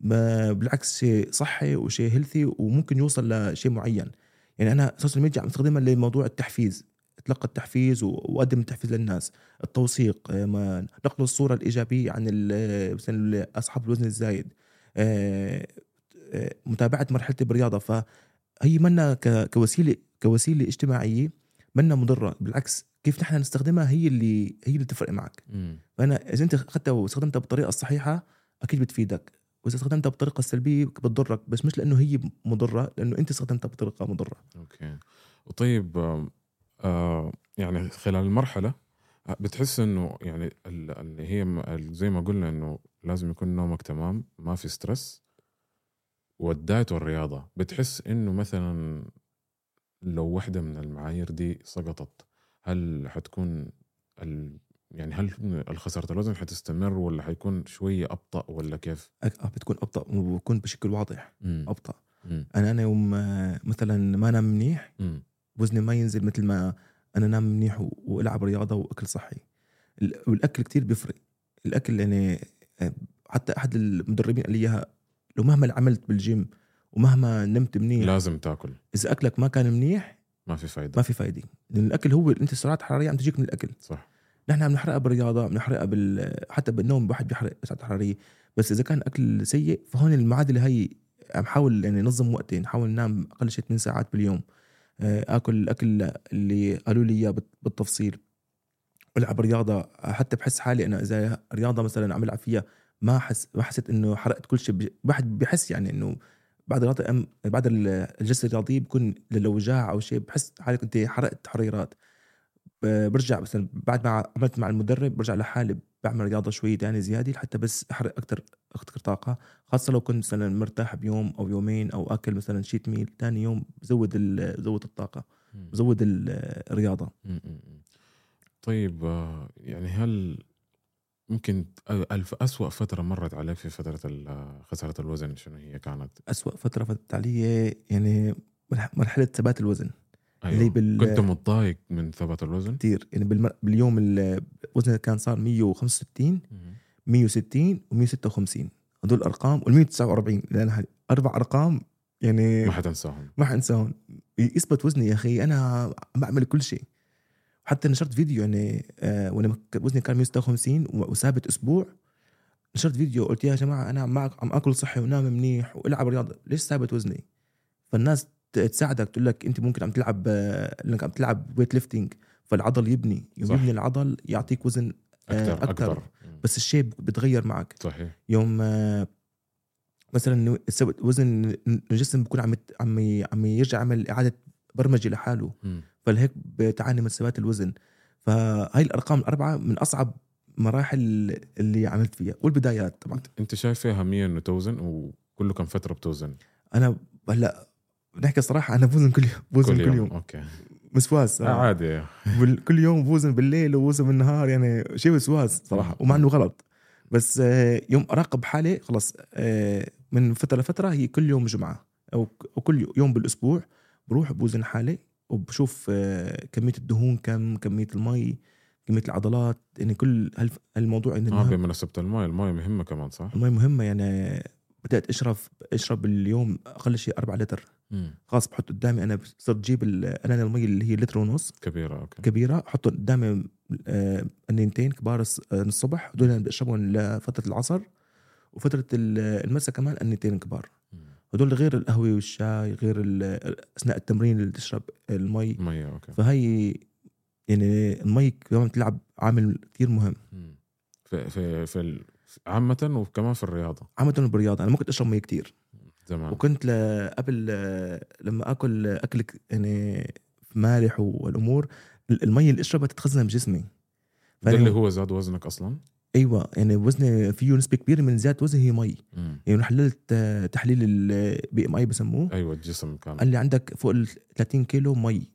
بالعكس شيء صحي وشيء healthy وممكن يوصل لشيء معين. يعني أنا ال social media عم استخدمها لموضوع التحفيز اتلقى التحفيز وأقدم التحفيز للناس. التوثيق آه، ما نقل الصورة الإيجابية عن مثلا أصحاب الوزن الزايد آه، آه، متابعة مرحلتي بالرياضة. فهي منا كوسيلة كوسيلة اجتماعية منا مضرة. بالعكس كيف نحن نستخدمها هي اللي هي اللي تفرق معك. فأنا إذا أنت اخذتها واستخدمتها بالطريقة الصحيحة أكيد بتفيدك. وإذا استخدمتها بالطريقة السلبيه بتضرك بس مش لأنه هي مضرة لأنه أنت استخدمتها بطريقة مضرة. أوكي. وطيب آم، آه يعني خلال المرحلة آه، بتحس إنه يعني ال- اللي هي زي ما قلنا إنه لازم يكون نومك تمام ما في stress. والدايت والرياضه بتحس إنه مثلا لو واحدة من المعايير دي سقطت هل حتكون يعني هل الخسارة الوزن حتستمر ولا حيكون شوية أبطأ ولا كيف؟ آه، بتكون أبطأ وبكون بشكل واضح. مم. أبطأ. مم. أنا أنا يوم مثلا ما أنام منيح مم. وزني ما ينزل مثل ما أنا نام منيح و- وألعب رياضة وأكل صحي. ال- والأكل كتير بيفرق. الأكل يعني آه، حتى أحد المدربين قال لي إياها لو مهما عملت بالجيم ومهما نمت منيح لازم تاكل. إذا أكلك ما كان منيح ما في فايدة. ما في فايدة. لأن الأكل هو أنت السعرات الحراريه عم تجيك من الأكل. صح. نحن عم نحرقها بالرياضة بنحرقها بال حتى بالنوم الواحد بيحرق سعرات حراريه بس إذا كان أكل سيء فهون المعادلة هي عم حاول يعني نظم وقتي نحاول ننام أقل شيء 8 ساعات باليوم. آه، آكل الاكل اللي قالوا لي إياه بالتفصيل. العب رياضة حتى بحس حالي أنا إذا رياضة مثلا عم العب فيها ما حس ما حسيت إنه حرقت كل شيء بج- واحد بحس يعني إنه بعد الرياضة بعد ال- الجلسة الرياضية بكون لو وجاع أو شيء بحس حالك أنت حرقت حريرات برجع مثلا بعد ما عملت مع المدرب برجع لحالي بعمل رياضة شوي تاني زيادة لحتى بس أحرق أكثر أكثر طاقة خاصة لو كنت مثلا مرتاح بيوم أو يومين أو أكل مثلا شيت ميل ثاني يوم بزود بزود الطاقة. بزود ال- الرياضة. طيب آه، يعني هل ممكن ألف أسوأ فترة مرت عليك في فترة ال- خسارة الوزن شنو هي كانت؟ أسوأ فترة فتت علي يعني مرح- مرحلة ثبات الوزن أيوة. اللي بال- كنت متضايق من ثبات الوزن؟ كثير يعني بالم... باليوم ال- وزني كان صار 165 مم. 160 و156 هدول الأرقام وال 149 لأن أربع أرقام يعني ما حتنساهم ما حنساهم يثبت وزني يا أخي. أنا عم بعمل كل شيء. وحتى نشرت فيديو يعني آه وأنا وزني كان 156 و- وثابت أسبوع. نشرت فيديو قلت يا جماعة أنا عم عم آكل صحي ونام منيح والعب رياضة. ليش ثابت وزني؟ فالناس تساعدك تقول لك أنت ممكن عم تلعب إنك عم تلعب weight lifting فالعضل يبني يوم. يبني العضل يعطيك وزن آه، أكثر أكتر. أكثر مم. بس الشيء بتغير معك صحيح يوم آه، مثلا وزن الجسم بكون عم عم عم يرجع يعمل إعادة برمجة لحاله. فلهيك بتعاني من ثبات الوزن فهاي الأرقام الأربعة من أصعب مراحل اللي عملت فيها والبدايات طبعا أنت شايف فيها اهميه إنه توزن وكله كم فترة بتوزن؟ أنا هلأ بنحكي صراحة أنا بوزن كل يوم بوزن كل يوم, okay وسواس آه. عادي كل يوم بوزن بالليل وبوزن بالنهار يعني شيء وسواس صراحة ومع إنه غلط بس آه، يوم أراقب حالي خلص آه، من فترة لفترة هي كل يوم جمعة أو أو كل يوم بالأسبوع بروح بوزن حالي وبشوف كمية الدهون كم كمية المي كمية العضلات يعني كل هالموضوع عندنا آه. بمناسبة الماء الماء مهمة كمان صح؟ المي مهمة يعني بدأت أشرب أشرب باليوم أقل شيء 4 لتر. خلاص بحط قدامي أنا صرت جيب ال- أنا المي اللي هي لتر ونص. كبيرة okay. كبيرة احطهم قدامي آه، أنينتين كبار آه، الصبح. هدول بشربهم لفترة العصر وفترة ال- المساء كمان أنينتين كبار. هدول غير القهوة والشاي غير أثناء التمرين اللي تشرب المي. ميه okay. فهي يعني المي كمان بتلعب عامل كثير مهم. في في في عامة وكمان في الرياضة. عامة بالرياضة أنا ما كنت أشرب مي كتير. زمان وكنت قبل لما آكل أكل ك- يعني مالح والأمور المي اللي أشربها تتخزن بجسمي ده اللي هو زاد وزنك أصلا؟ أيوه يعني وزني فيه نسبة كبيرة من زيادة وزن هي مي مم. يعني حللت تحليل ال BMI بسموه أيوه الجسم كان قال لي عندك فوق ال 30 كيلو مي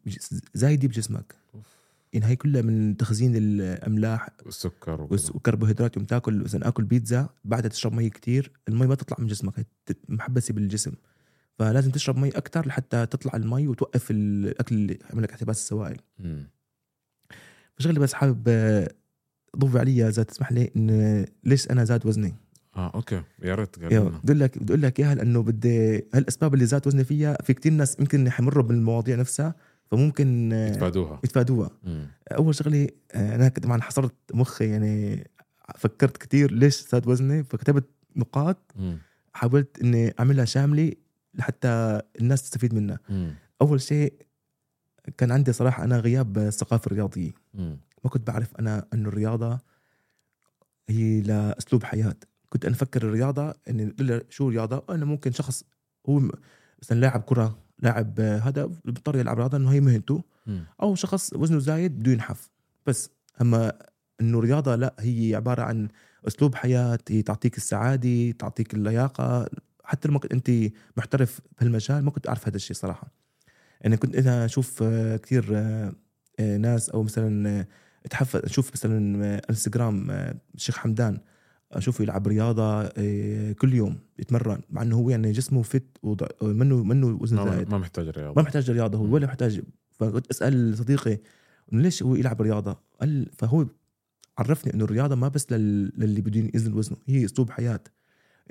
زايدة بجسمك أوف. يعني هي كلها من تخزين الأملاح السكر والس- وكده. والكربوهيدرات يوم تاكل مثلا آكل بيتزا بعدها تشرب مي كتير المي ما تطلع من جسمك محبسة بالجسم. فلازم تشرب مي أكثر لحتى تطلع المي وتوقف الأكل اللي يعمل لك احتباس السوائل. مم. فشغلي بس حابب ضوي علي اذا تسمح لي إن ليش أنا زاد وزني؟ آه okay. يا ريت بدي لك بدي أقول لك إياها لأنه بدي هالأسباب اللي زاد وزني فيها في كتير ناس يمكن يمروا بالمواضيع نفسها فممكن يتفادوها يتفادوها مم. أول شغلة آه، أنا طبعا حصرت مخي يعني فكرت كتير ليش زاد وزني فكتبت نقاط مم. حاولت إني أعملها شاملة لحتى الناس تستفيد منها مم. أول شيء كان عندي صراحة أنا غياب الثقافه الرياضية مم. ما كنت بعرف أنا إنه الرياضة هي لأسلوب حياة كنت أنا أفكر الرياضة إني شو رياضه أنا ممكن شخص هو مثلا لاعب كرة لاعب هذا بيضطر يلعب رياضة إنه هي مهنته. أو شخص وزنه زايد بده ينحف بس أما إنه رياضة لا هي عبارة عن أسلوب حياة هي تعطيك السعادة تعطيك اللياقة. حتى لما كنت أنت محترف بهالمجال ما كنت أعرف هذا الشيء صراحة. يعني كنت أنا أشوف آه، كثير آه، آه، ناس أو مثلا اتحفز أشوف مثلا إنستغرام الشيخ حمدان. أشوفه يلعب رياضة آه، كل يوم يتمرن مع إنه هو يعني جسمه فت وضع- منه منه وزن ما زايد. ما محتاج رياضة. ما محتاج رياضة هو. ولا محتاج. فكنت أسأل صديقي إنه ليش هو يلعب رياضة؟ قال فهو عرفني إنه الرياضة ما بس لل- للي بدهم ينزل وزنه هي أسلوب حياة.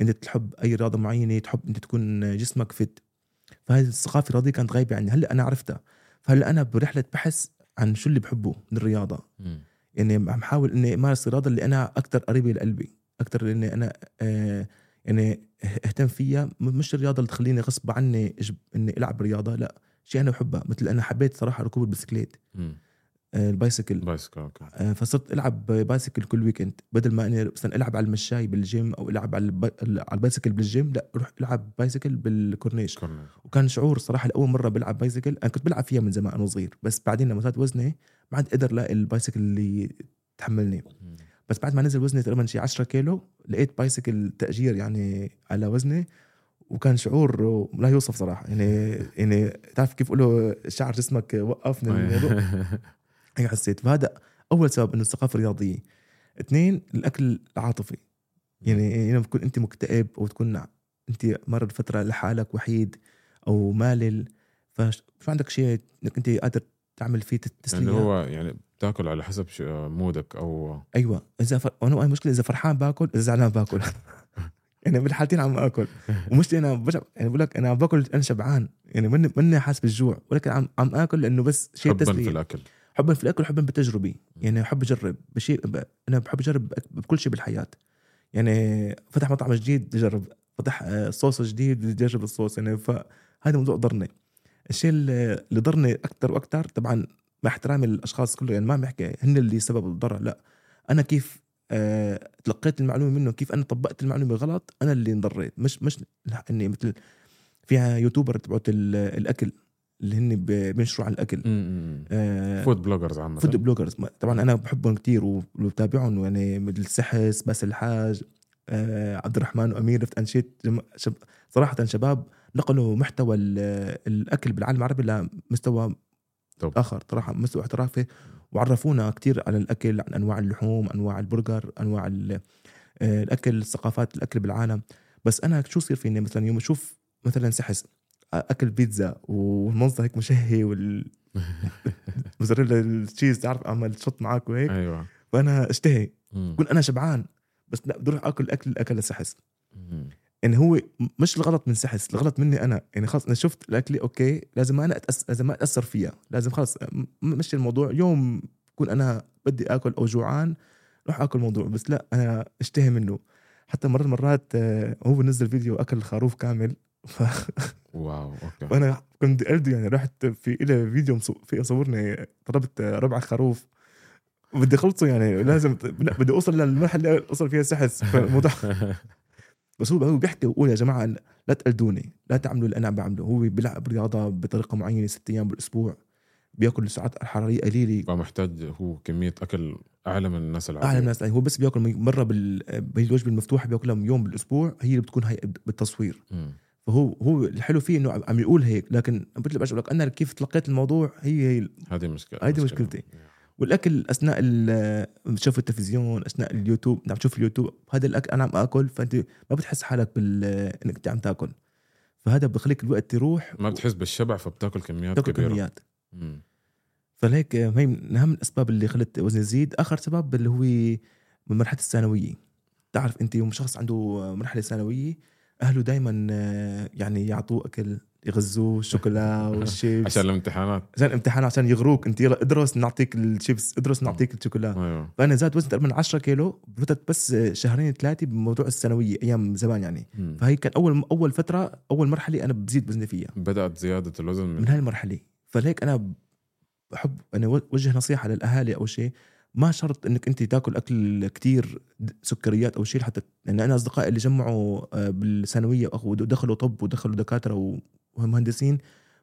أنت تحب أي رياضة معينة تحب أنت تكون جسمك فت فهذه الثقافة الرياضية كانت غايبة عني. هلأ أنا عرفتها. فهلأ أنا برحلة بحث عن شو اللي بحبه من الرياضة. مم. يعني عم بحاول إني أمارس الرياضة اللي أنا أكثر قريبة لقلبي. أكثر اني أنا آه يعني أهتم فيها. مش الرياضة اللي تخليني غصب عني إني ألعب رياضة لا شيء أنا بحبها مثل أنا حبيت صراحة ركوب البسكليت. آه ال bicycle. bicycle okay. آه فصرت ألعب bicycle كل weekend بدل ما أني مثلا ألعب على المشاي بالجيم أو ألعب على الب... على ال bicycle بالجيم لا أروح ألعب bicycle بالكورنيش. كورنيش. وكان شعور صراحة لأول مرة بلعب bicycle أنا كنت بلعب فيها من زمان أنا صغير. بس بعدين لما زاد وزني ما عاد قدر لاقي البايسكل اللي تحملني. مم. بس بعد ما نزل وزني تقريبا شي 10 كيلو لقيت بايسكل تأجير يعني على وزني وكان شعور لا يوصف صراحة. يعني يعني تعرف كيف يقولوا شعر جسمك وقف من الموضوع؟ هيك حسيت. فهذا أول سبب إنه الثقافة الرياضية. اثنين الأكل العاطفي. يعني لما تكون أنت مكتئب أو تكون أنت مر فترة لحالك وحيد أو مالل فشو عندك شيء إنك أنت قادر تعمل فيه تسلية. اللي هو يعني بتاكل على حسب ش- مودك أو أيوه إذا فر... وأنا المشكلة إذا فرحان باكل إذا زعلان باكل. يعني بالحالتين عم آكل. ومش أنا بجع... يعني بقول لك أنا عم باكل أنا شبعان. يعني مني مني حاسس بالجوع. ولكن عم عم آكل لأنه بس شيء حبا في تسلية. الأكل. حبا في الأكل حبا بالتجربه يعني بحب أجرب بشيء ب... أنا بحب أجرب بكل شيء بالحياة. يعني فتح مطعم جديد بدي اجرب فتح آه، صوص جديد بدي اجرب الصوص. يعني فهذا الموضوع ضرني. الشيء اللي ضرني أكثر وأكثر طبعا مع احترامي للأشخاص كلهم يعني ما عم بحكي هن اللي سبب الضرر لا. أنا كيف آه تلقيت المعلومة منه كيف أنا طبقت المعلومة غلط أنا اللي انضريت. مش مش إني مثل فيها YouTuber تبعت ال- الأكل اللي هن بينشروا عن الأكل. آه food bloggers عامة. food bloggers طبعا أنا بحبهم كتير وبتابعهم يعني مثل سحس باسل الحاج آه عبد الرحمن وامير رفت انشيت شب صراحة شباب نقلوا محتوى ال- الأكل بالعالم العربي لمستوى طب. آخر صراحة مستوى احترافي وعرفونا كتير على الأكل عن أنواع اللحوم أنواع البرجر أنواع آه، الأكل ثقافات الأكل بالعالم بس أنا شو يصير فيني مثلا يوم أشوف مثلا سحس أكل بيتزا والمنظر هيك مشهي وال موزاريلا التشيز تعرف عمل تشط معك وهيك أيوه فأنا أشتهي. بكون أنا شبعان بس لا بدي أروح آكل الاكل اللي اكله سحس مم. يعني هو مش الغلط من سحس الغلط مني أنا. يعني خلص أنا شفت الأكلة okay لازم أنا أتأس... لازم ما أتأثر فيها. لازم خلص م- مشي الموضوع. يوم بكون أنا بدي آكل أو جوعان روح آكل موضوع بس لا أنا أشتهي منه. حتى مرات مرات آه، هو نزل فيديو أكل خروف كامل. ف... wow okay. وأنا كنت قلدي يعني رحت في إلى فيديو مصو- في صورني ضربت ربع خروف. بدي أخلصه يعني لازم لا بدي أوصل للمرحلة اللي أوصل فيها سحس. فالموضوع بس هو هو بيحكي بيقول يا جماعة لا تقلدوني لا تعملوا اللي أنا عم بعمله. هو بيلعب رياضة بطريقة معينة ست أيام بالأسبوع بياكل سعرات حرارية قليلة. فمحتاج هو كمية أكل أعلى من الناس العادية. أعلى الناس هو بس بياكل مرة بال هي الوجبه المفتوحه بياكلها يوم بالأسبوع هي اللي بتكون هي بالتصوير. مم. فهو هو الحلو فيه إنه عم يقول هيك لكن بقول لك أنا كيف تلقيت الموضوع هي هي هذه مشكلة هيدي مشكلة. والأكل أثناء بتشوف التلفزيون أثناء اليوتيوب عم تشوف اليوتيوب هذا الاكل أنا عم آكل فأنت ما بتحس حالك بال إنك انت عم تاكل. فهذا بخليك الوقت يروح ما بتحس بالشبع فبتاكل كميات تاكل كبيرة. كميات. مم. فلهيك هي من أهم الأسباب اللي خلت وزني يزيد. آخر سبب اللي هو من مرحلة الثانوية. تعرف أنت يوم شخص عنده مرحلة ثانوية أهله دائما يعني يعطوه اكل يغزوه الشوكولا والشيبس. عشان الامتحانات. عشان امتحان عشان يغروك. انت يلا ادرس نعطيك الشيبس ادرس نعطيك الشوكولا. أيوه. فأنا زاد وزني تقريبا 10 كيلو فتت بس شهرين ثلاثة بموضوع الثانوية أيام زمان يعني. مم. فهي كان أول أول فترة أول مرحلة أنا بزيد وزني فيها. بدأت زيادة الوزن من من هاي المرحلة. فلهيك أنا بحب أنا وجه نصيحة للأهالي أو شيء ما شرط إنك أنت تاكل أكل كتير سكريات أو شيء حتى لأن أنا أصدقائي اللي جمعوا آه، بالثانوية ودخلوا طب ودخلوا دكاترة ومهندسين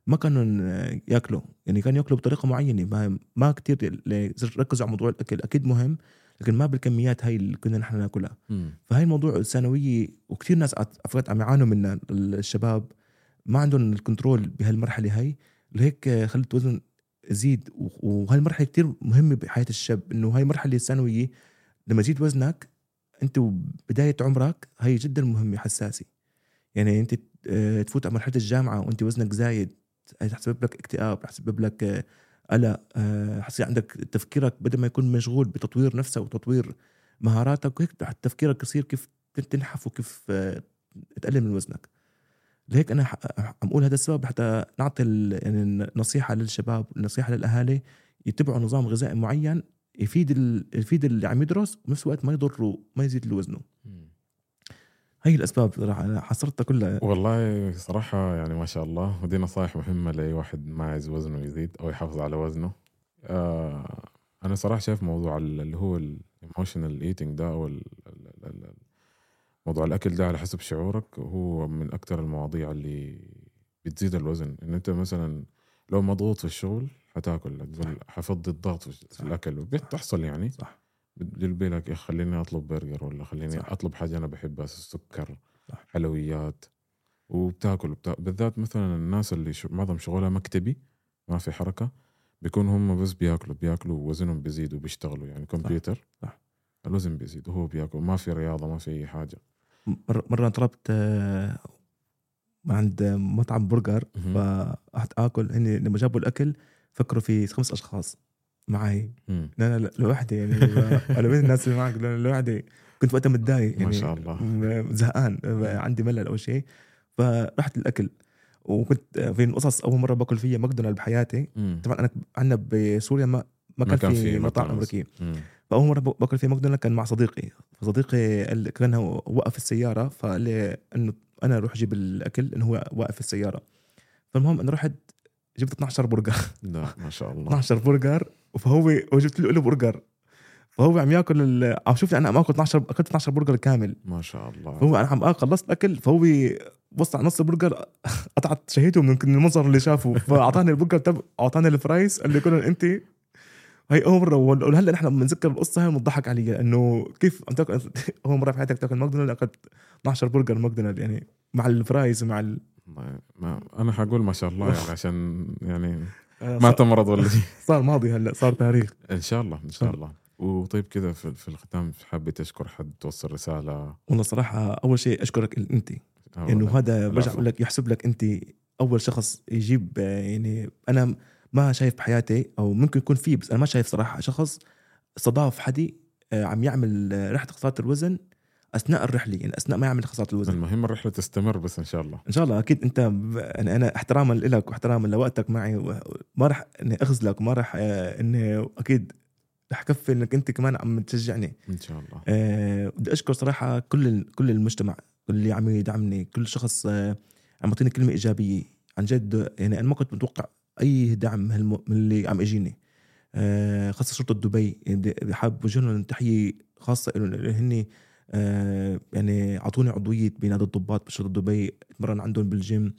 ما كانوا آه، ياكلوا. يعني كانوا ياكلوا بطريقة معينة. ما ما كثير ركزوا على موضوع الأكل. أكيد مهم لكن ما بالكميات هاي اللي كنا نحن ناكلها. فهي الموضوع الثانوية وكثير ناس عفوا عم يعانوا منها الشباب. ما عندهم الكنترول بهالمرحلة هاي. لهيك خلت وزن يزيد و- وهالمرحله كتير مهمة بحياة الشاب إنه هاي المرحله الثانويه لما يزيد وزنك أنت وبداية عمرك هي جدا مهمة حساسة. يعني أنت آه، تفوت على مرحلة الجامعة وأنت وزنك زايد هي تسبب لك اكتئاب تسبب لك آه، قلق آه، حصير عندك تفكيرك بدل ما يكون مشغول بتطوير نفسك وتطوير مهاراتك وهيك تفكيرك يصير كيف تنحف وكيف تقلل من وزنك. لهيك أنا عم أقول هذا السبب حتى نعطي يعني النصيحه للشباب النصيحه للأهالي يتبعوا نظام غذائي معين يفيد يفيد اللي عم يدرس وبنفس الوقت ما يضره ما يزيد وزنه. هي الأسباب صراحة أنا حصرتها كلها. والله صراحة يعني ما شاء الله ودي نصائح مهمة لأي واحد ما عايز وزنه يزيد أو يحافظ على وزنه. آه أنا صراحة شايف موضوع اللي هو ال emotional eating ده أو موضوع الأكل ده على حسب شعورك هو من أكثر المواضيع اللي بتزيد الوزن. إن أنت مثلا لو مضغوط في الشغل حتاكل حتفضي الضغط في الأكل بتحصل يعني. صح. بتقول لك خليني أطلب برجر ولا خليني صح. أطلب حاجة أنا بحبها سكر صح. حلويات وبتاكل وبتا... بالذات مثلا الناس اللي شو... معظم شغلها مكتبي ما في حركة بيكون هم بس بياكلوا بياكلوا ووزنهم بيزيد وبيشتغلوا يعني كمبيوتر صح. صح. الوزن بيزيد وهو بياكل. ما في رياضة ما في أي حاجة. مرة طلبت آه، عند مطعم برجر فرحت آكل هني لما جابوا الأكل فكروا في خمس أشخاص معي لا لوحدي يعني أنا بين الناس اللي معك لوحدي. كنت وقتها متضايق يعني ما شاء الله. زهقان عندي ملل أو شيء. فرحت الاكل وكنت في القصص أول مرة باكل فيها ماكدونالد بحياتي. طبعا أنا عندنا بسوريا ما ما كان, في مطاعم امريكي فأول مرة بأكل في ماكدونالد كان مع صديقي. فصديقي قال كان هو وقف السيارة فقال لي إنه أنا أروح أجيب الأكل إنه هو واقف السيارة. فالمهم إنه رحت جبت 12 برجر. لا ما شاء الله. 12 برجر فهو وجبت له برجر. فهو عم يأكل عم شوف أنا عم آكل 12 أكلت 12 برجر كامل. ما شاء الله. فهو أنا عم آكل خلصت الأكل فهو بص على نص البرجر قطعت شهيته من المنظر اللي شافه. فأعطاني البرجر طب أعطاني ال fries قال لي كلهم انت هي أول مرة ولهلأ نحن بنذكر القصة هاي بنضحك عليها إنه كيف عم تاكل أول مرة في حياتك تاكل ماكدونالد اكلت 12 برجر ماكدونالد يعني مع ال fries ومع ال... ما أنا حقول ما شاء الله يعني عشان يعني ما تمرض ولا شيء. صار ماضي هلأ صار تاريخ. إن شاء الله إن شاء الله. وطيب كذا في, في الختام حابة تشكر حد توصل رسالة؟ والله صراحة أول شيء أشكرك أنت. إنه هذا برجع أقول لك يحسب لك أنت أول شخص يجيب يعني أنا ما شايف بحياتي أو ممكن يكون في بس أنا ما شايف صراحة شخص استضاف حدي آه، عم يعمل رحلة خساره الوزن أثناء الرحلة يعني أثناء ما يعمل خساره الوزن. المهم الرحلة تستمر بس إن شاء الله. إن شاء الله أكيد أنت يعني أنا احتراما لك واحتراما لوقتك معي ما راح إني اخذلك ما راح آه، إني أكيد رح كفي إنك أنت كمان عم تشجعني. إن شاء الله. أه بدي أشكر صراحة كل كل المجتمع اللي عم يدعمني كل شخص عم يعطيني كلمة إيجابية. عن جد يعني أنا ما كنت متوقع أي دعم من اللي عم يجيني. آه، خاصة شرطه دبي يعني حابب اوجه لهم تحية خاصة لهم هن آه، يعني أعطوني عضوية بنادي الضباط بشرطه دبي أتمرن عندهم بالجيم.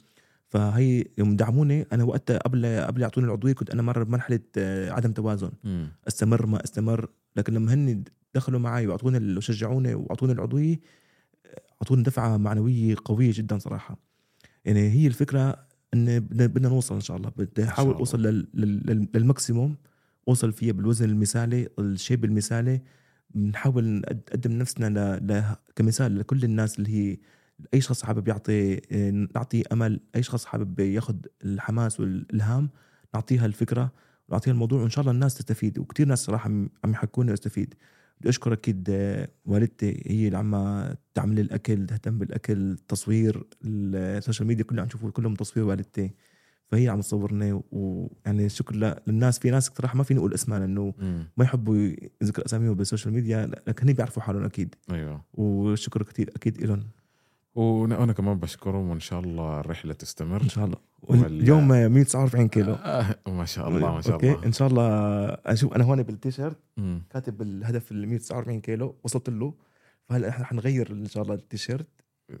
فهي يوم دعموني أنا وقتها قبل قبل يعطوني العضوية كنت أنا مرة بمرحلة آه، عدم توازن. م. استمر ما استمر. لكن لما هن دخلوا معي وأعطوني وشجعوني وأعطوني العضوية أعطوني دفعة معنوية قوية جدا صراحة. يعني هي الفكرة إن بدنا نوصل إن شاء الله. بدي أحاول أوصل لل maximum. أوصل فيها بالوزن المثالي ال shape المثالي. بنحاول نقدم نفسنا ل... كمثال لكل الناس اللي هي أي شخص حابب يعطي نعطي أمل أي شخص حابب ياخذ الحماس والإلهام نعطيها الفكرة ونعطيها الموضوع وإن شاء الله الناس تستفيد. وكثير ناس صراحة عم يحكوني أستفيد. بدي اشكر أكيد والدتي هي اللي عم تعمل الأكل تهتم بالأكل التصوير ال social media كلها عم نشوفه كلهم تصوير والدتي فهي عم تصورني ويعني شكر للناس في ناس صراحة ما فيني أقول اسماء لأنه ما يحبوا يذكر أساميهم بال social media لكن هن بيعرفوا حالهم أكيد. أيوه. وشكر كثير أكيد لهم وأنا كمان بشكرهم وإن شاء الله الرحلة تستمر. إن شاء الله. اليوم 149 كيلو. آه ما شاء الله ما شاء أوكي. الله. إن شاء الله. أشوف أنا هون بالتيشيرت كاتب الهدف ال 149 كيلو. وصلت له. فهلا إحنا حنغير إن شاء الله التيشيرت؟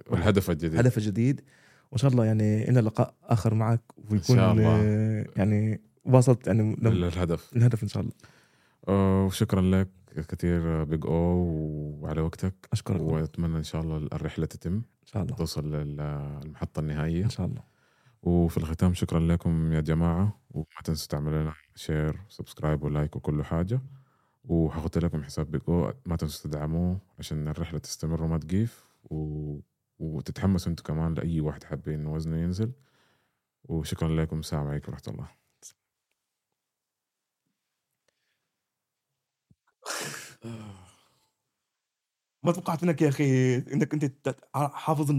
والهدف الجديد. الهدف الجديد وإن شاء الله يعني لنا لقاء آخر معك ويكون إن شاء الله. يعني واصلت يعني الهدف. الهدف إن شاء الله. آه، وشكرا لك. كثير Big O وعلى وقتك. أشكرك وأتمنى إن شاء الله الرحلة تتم. إن شاء الله. توصل للمحطه النهائية. إن شاء الله. وفي الختام شكرا لكم يا جماعة. وما تنسوا تعملوا لنا share و subscribe و like وكل حاجة. وحاحط لكم حساب Big O ما تنسوا تدعموه عشان الرحلة تستمر وما تقيف و... وتتحمسوا أنتم كمان لأي واحد حابين وزنه ينزل. وشكرا لكم. السلام عليكم ورحمة الله. ما توقعت منك يا أخي إنك أنت حافظ